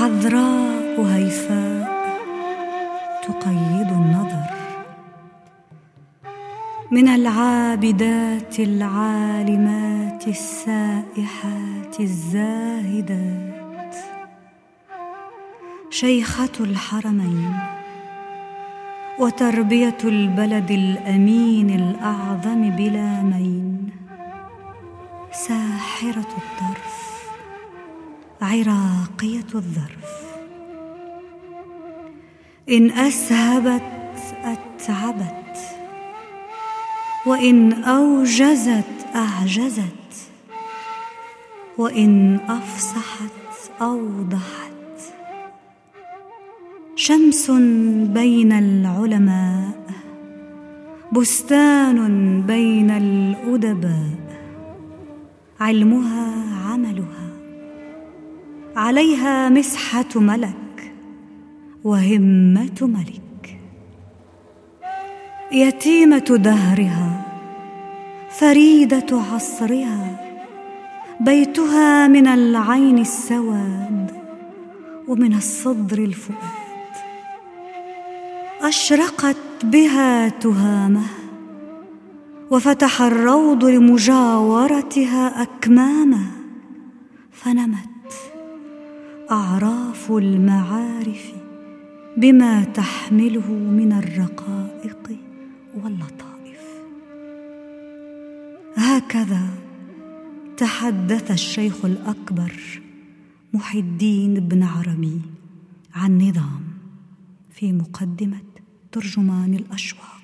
عذراء هيفاء تقيد النظر. من العابدات العالمات السائحات الزاهدات. شيخة الحرمين وتربية البلد الأمين الأعظم بلا مين. ساحرة الطرف عراقية الظرف. إن أسهبت أتعبت وإن أوجزت أعجزت وإن أفصحت أوضحت. شمس بين العلماء بستان بين الأدباء علمها عملها. عليها مسحة ملك وهمة ملك. يتيمة دهرها فريدة عصرها بيتها من العين السواد ومن الصدر الفؤاد. أشرقت بها تهامه وفتح الروض لمجاورتها اكمامه فنمت أعراف المعارف بما تحمله من الرقائق واللطائف. هكذا تحدث الشيخ الأكبر محي الدين بن عربي عن نظام في مقدمة ترجمان الأشواق.